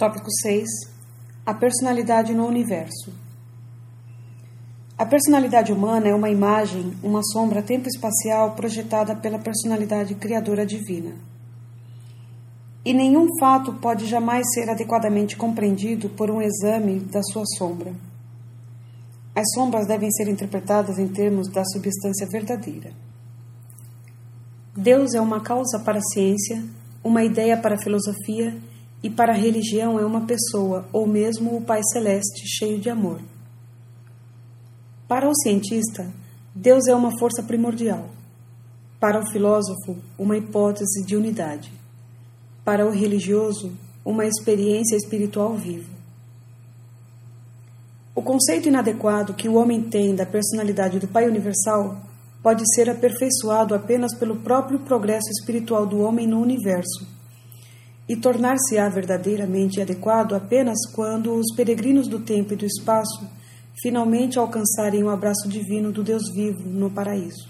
Tópico 6. A personalidade no universo. A personalidade humana é uma imagem, uma sombra tempo-espacial projetada pela personalidade criadora divina. E nenhum fato pode jamais ser adequadamente compreendido por um exame da sua sombra. As sombras devem ser interpretadas em termos da substância verdadeira. Deus é uma causa para a ciência, uma ideia para a filosofia e para a religião é uma pessoa ou mesmo o Pai Celeste cheio de amor. Para o cientista, Deus é uma força primordial. Para o filósofo, uma hipótese de unidade. Para o religioso, uma experiência espiritual viva. O conceito inadequado que o homem tem da personalidade do Pai Universal pode ser aperfeiçoado apenas pelo próprio progresso espiritual do homem no universo e tornar-se-á verdadeiramente adequado apenas quando os peregrinos do tempo e do espaço finalmente alcançarem o abraço divino do Deus vivo no paraíso.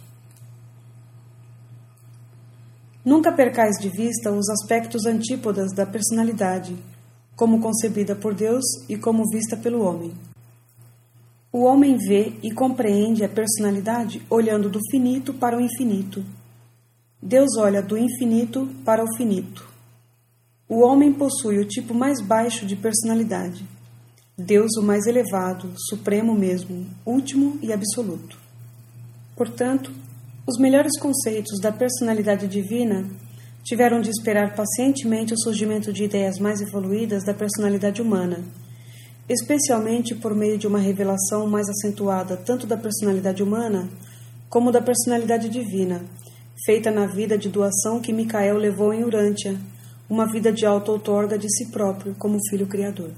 Nunca percais de vista os aspectos antípodas da personalidade, como concebida por Deus e como vista pelo homem. O homem vê e compreende a personalidade olhando do finito para o infinito. Deus olha do infinito para o finito. O homem possui o tipo mais baixo de personalidade Deus o mais elevado, supremo mesmo, último e absoluto. Portanto, os melhores conceitos da personalidade divina tiveram de esperar pacientemente o surgimento de ideias mais evoluídas da personalidade humana, especialmente por meio de uma revelação mais acentuada tanto da personalidade humana como da personalidade divina, feita na vida de doação que Micael levou em Urântia, uma vida de auto-outorga de si próprio como filho criador.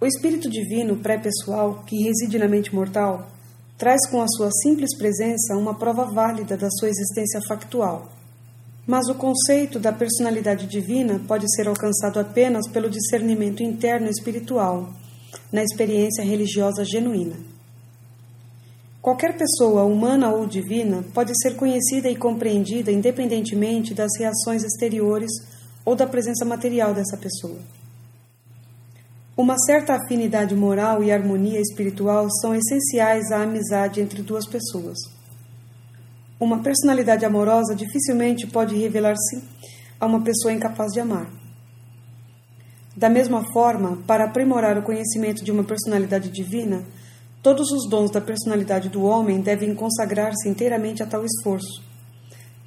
O Espírito Divino pré-pessoal, que reside na mente mortal, traz com a sua simples presença uma prova válida da sua existência factual. Mas o conceito da personalidade divina pode ser alcançado apenas pelo discernimento interno espiritual, na experiência religiosa genuína. Qualquer pessoa, humana ou divina, pode ser conhecida e compreendida independentemente das reações exteriores ou da presença material dessa pessoa. Uma certa afinidade moral e harmonia espiritual são essenciais à amizade entre duas pessoas. Uma personalidade amorosa dificilmente pode revelar-se a uma pessoa incapaz de amar. Da mesma forma, para aprimorar o conhecimento de uma personalidade divina, todos os dons da personalidade do homem devem consagrar-se inteiramente a tal esforço.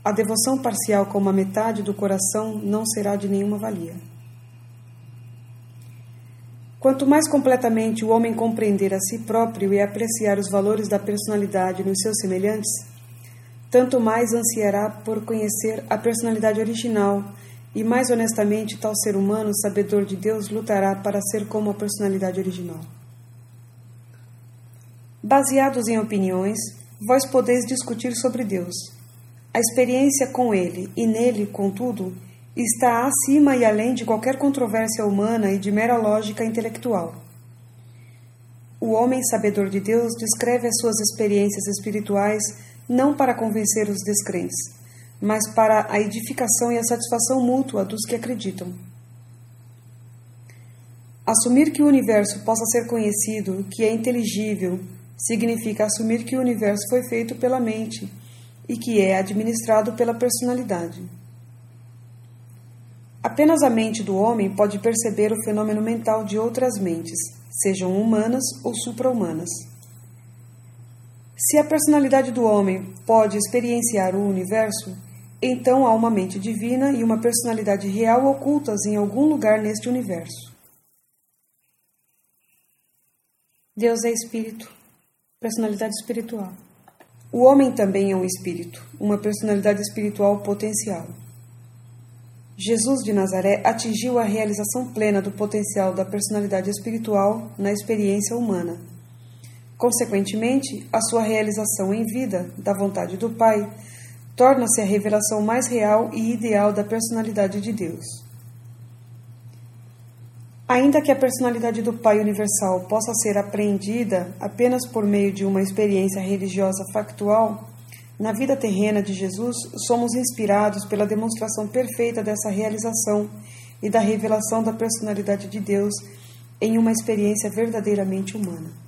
A devoção parcial com uma metade do coração não será de nenhuma valia. Quanto mais completamente o homem compreender a si próprio e apreciar os valores da personalidade nos seus semelhantes, tanto mais ansiará por conhecer a personalidade original e mais honestamente tal ser humano, sabedor de Deus, lutará para ser como a personalidade original. Baseados em opiniões, vós podeis discutir sobre Deus. A experiência com Ele e nele, contudo, está acima e além de qualquer controvérsia humana e de mera lógica intelectual. O homem sabedor de Deus descreve as suas experiências espirituais não para convencer os descrentes, mas para a edificação e a satisfação mútua dos que acreditam. Assumir que o universo possa ser conhecido, que é inteligível, significa assumir que o universo foi feito pela mente e que é administrado pela personalidade. Apenas a mente do homem pode perceber o fenômeno mental de outras mentes, sejam humanas ou supra-humanas. Se a personalidade do homem pode experienciar o universo, então há uma mente divina e uma personalidade real ocultas em algum lugar neste universo. Deus é espírito, personalidade espiritual. O homem também é um espírito, uma personalidade espiritual potencial. Jesus de Nazaré atingiu a realização plena do potencial da personalidade espiritual na experiência humana. Consequentemente, a sua realização em vida, da vontade do Pai, torna-se a revelação mais real e ideal da personalidade de Deus. Ainda que a personalidade do Pai Universal possa ser apreendida apenas por meio de uma experiência religiosa factual, na vida terrena de Jesus, somos inspirados pela demonstração perfeita dessa realização e da revelação da personalidade de Deus em uma experiência verdadeiramente humana.